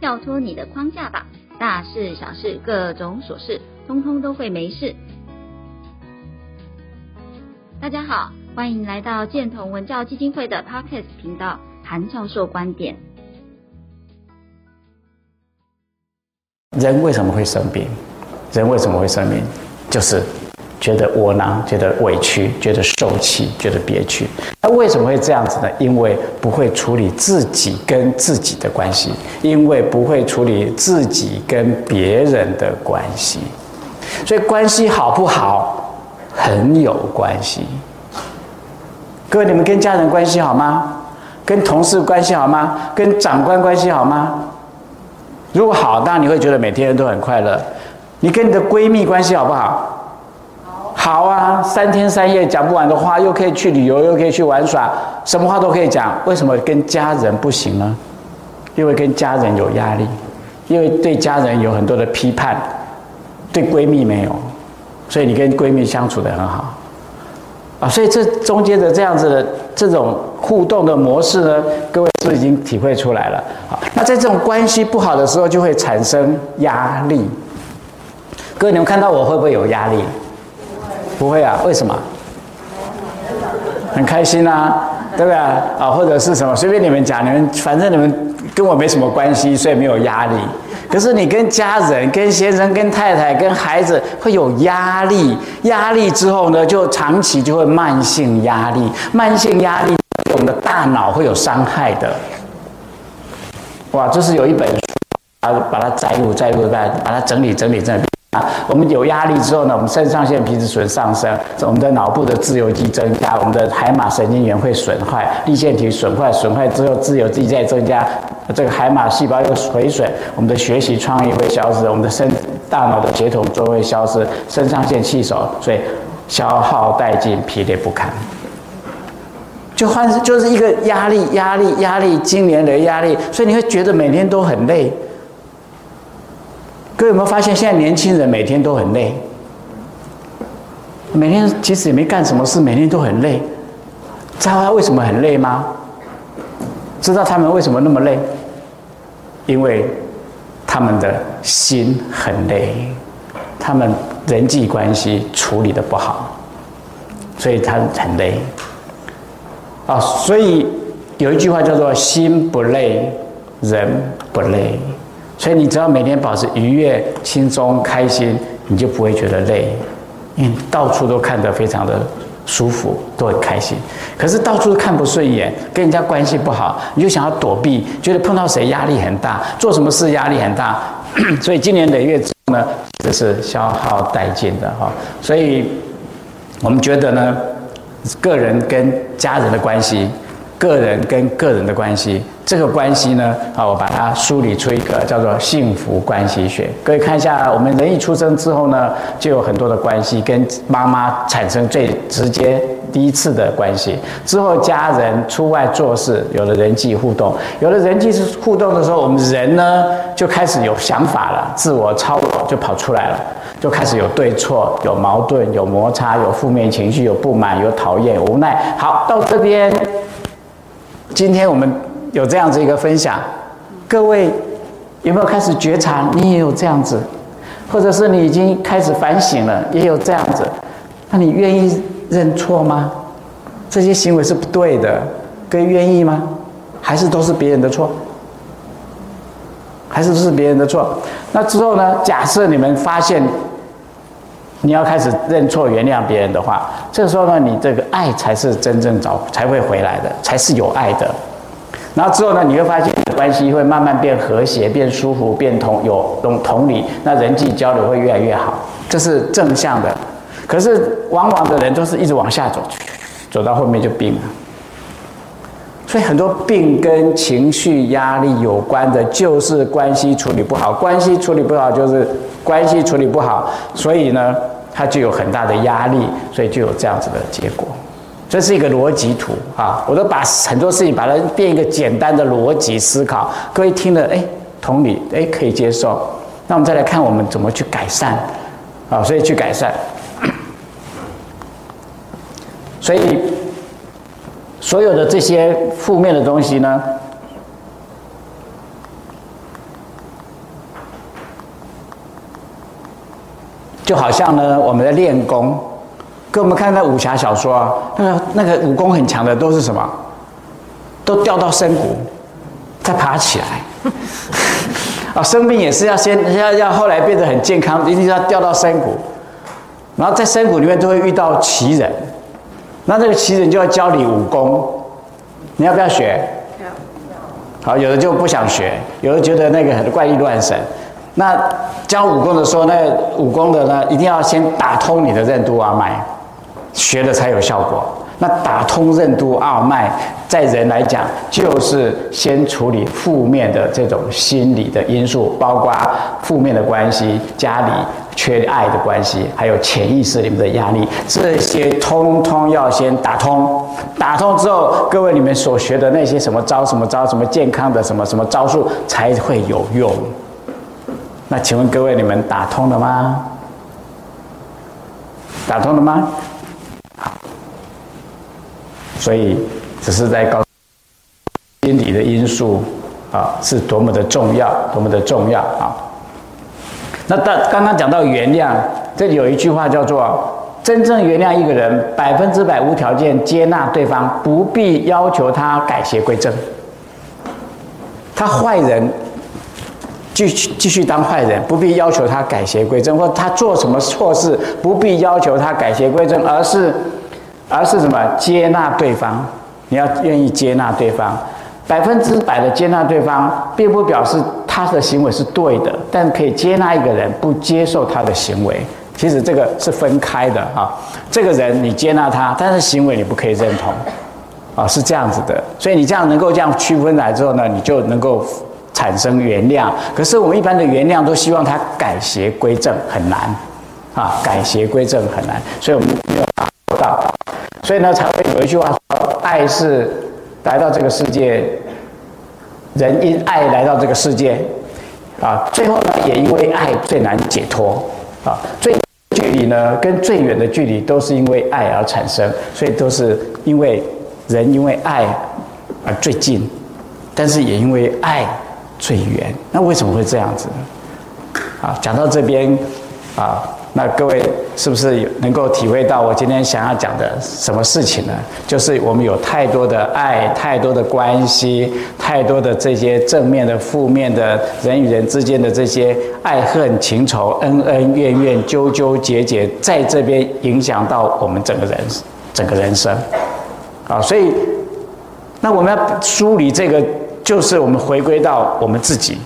跳脱你的框架吧，大事小事各种琐事，通通都会没事。大家好，欢迎来到建同文教基金会的 Podcast 频道，韩教授观点。人为什么会生病？人为什么会生病？就是。觉得窝囊，觉得委屈，觉得受气，觉得憋屈。为什么会这样子呢？因为不会处理自己跟自己的关系，因为不会处理自己跟别人的关系。所以关系好不好很有关系。各位，你们跟家人关系好吗？跟同事关系好吗？跟长官关系好吗？如果好，当然你会觉得每天都很快乐。你跟你的闺蜜关系好不好？好啊，三天三夜讲不完的话，又可以去旅游，又可以去玩耍，什么话都可以讲。为什么跟家人不行呢？因为跟家人有压力，因为对家人有很多的批判，对闺蜜没有，所以你跟闺蜜相处得很好啊。所以这中间的这样子的这种互动的模式呢，各位是不是已经体会出来了？好，那在这种关系不好的时候，就会产生压力。各位，你们看到我会不会有压力？不会啊，为什么？很开心啊，对不对啊？或者是什么？随便你们讲，你们反正你们跟我没什么关系，所以没有压力。可是你跟家人、跟先生、跟太太、跟孩子会有压力，压力之后呢，就长期就会慢性压力，慢性压力对我们的大脑会有伤害的。哇，这是有一本书，把把它摘录、摘录、把把它整理、整理、整理。我们有压力之后呢，我们肾上腺皮质醇上升，我们的脑部的自由基增加，我们的海马神经元会损坏，粒线体损坏，损坏之后自由基再增加，这个海马细胞又毁损，我们的学习创意会消失，我们的身大脑的协同就会消失，肾上腺气手，所以消耗殆尽，疲累不堪，就换就是一个压力，压力，压力，经年累压力，所以你会觉得每天都很累。各位有没有发现，现在年轻人每天都很累？每天其实也没干什么事，每天都很累。知道他为什么很累吗？知道他们为什么那么累？因为他们的心很累，他们人际关系处理得不好，所以他很累。啊，所以有一句话叫做“心不累，人不累”。所以你只要每天保持愉悦、轻松、开心，你就不会觉得累，因为到处都看得非常的舒服，都很开心。可是到处都看不顺眼，跟人家关系不好，你就想要躲避，觉得碰到谁压力很大，做什么事压力很大。所以今年累月之后呢，这是消耗殆尽的哈。所以我们觉得呢，个人跟家人的关系，个人跟个人的关系。这个关系呢，啊，我把它梳理出一个叫做幸福关系学。各位看一下，我们人一出生之后呢，就有很多的关系，跟妈妈产生最直接第一次的关系。之后家人出外做事，有了人际互动，有了人际互动的时候，我们人呢就开始有想法了，自我、超我就跑出来了，就开始有对错、有矛盾、有摩擦、有负面情绪、有不满、有讨厌、无奈。好，到这边，今天我们。有这样子一个分享，各位有没有开始觉察？你也有这样子，或者是你已经开始反省了，也有这样子，那你愿意认错吗？这些行为是不对的，各位愿意吗？还是都是别人的错？还是都是别人的错？那之后呢？假设你们发现你要开始认错、原谅别人的话，这个时候呢，你这个爱才是真正找才会回来的，才是有爱的。然后之后呢，你会发现你的关系会慢慢变和谐、变舒服、变同有同同理，那人际交流会越来越好，这是正向的。可是往往的人都是一直往下走，走到后面就病了。所以很多病跟情绪压力有关的，就是关系处理不好。关系处理不好，就是关系处理不好，所以呢，它就有很大的压力，所以就有这样子的结果。这是一个逻辑图啊，我都把很多事情把它变一个简单的逻辑思考，各位听了哎，同理哎，可以接受。那我们再来看我们怎么去改善啊，所以去改善。所以所有的这些负面的东西呢？就好像呢，我们在练功，跟我们看那武侠小说啊，那个那个武功很强的都是什么？都掉到深谷再爬起来。啊，生病也是要先，要要后来变得很健康，一定要掉到深谷，然后在深谷里面就会遇到奇人。那这个奇人就要教你武功，你要不要学？好，有的就不想学，有的觉得那个很怪力乱神。那教武功的时候，那个、武功的呢，一定要先打通你的任督二脉，学了才有效果。那打通任督二脉，在人来讲，就是先处理负面的这种心理的因素，包括负面的关系、家里缺爱的关系，还有潜意识里面的压力，这些通通要先打通。打通之后，各位你们所学的那些什么招、什么招、什么健康的什么什么招数才会有用。那请问各位，你们打通了吗？打通了吗？所以只是在告心理的因素啊，是多么的重要，多么的重要啊！那到刚刚讲到原谅，这里有一句话叫做：真正原谅一个人，百分之百无条件接纳对方，不必要求他改邪归正。他坏人。继续继续当坏人，不必要求他改邪归正，或他做什么错事，不必要求他改邪归正，而是，而是什么？接纳对方。你要愿意接纳对方，百分之百的接纳对方，并不表示他的行为是对的，但可以接纳一个人，不接受他的行为。其实这个是分开的啊。这个人你接纳他，但是行为你不可以认同，啊，是这样子的。所以你这样能够这样区分来之后呢，你就能够。产生原谅，可是我们一般的原谅都希望他改邪归正，很难啊！改邪归正很难，所以我们没有。所以呢，才会有一句话说：“爱是来到这个世界，人因爱来到这个世界啊，最后呢，也因为爱最难解脱啊。最距离呢，跟最远的距离都是因为爱而产生，所以都是因为人因为爱而最近，但是也因为爱。”最远，那为什么会这样子呢？啊，讲到这边，啊，那各位是不是有能够体会到我今天想要讲的什么事情呢？就是我们有太多的爱，太多的关系，太多的这些正面的、负面的，人与人之间的这些爱恨情仇、恩恩怨怨、纠纠结结，在这边影响到我们整个人、整个人生。啊，所以，那我们要梳理这个。就是我们回归到我们自己，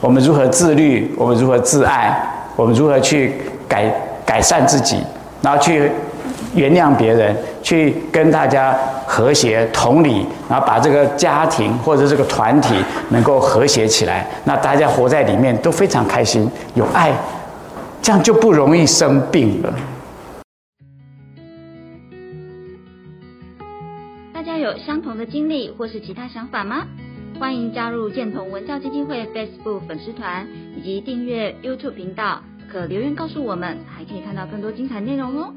我们如何自律，我们如何自爱，我们如何去改改善自己，然后去原谅别人，去跟大家和谐同理，然后把这个家庭或者这个团体能够和谐起来，那大家活在里面都非常开心，有爱，这样就不容易生病了。大家有相同的经历或是其他想法吗？欢迎加入建同文教基金会 Facebook 粉丝团，以及订阅 YouTube 频道，可留言告诉我们，还可以看到更多精彩内容哦。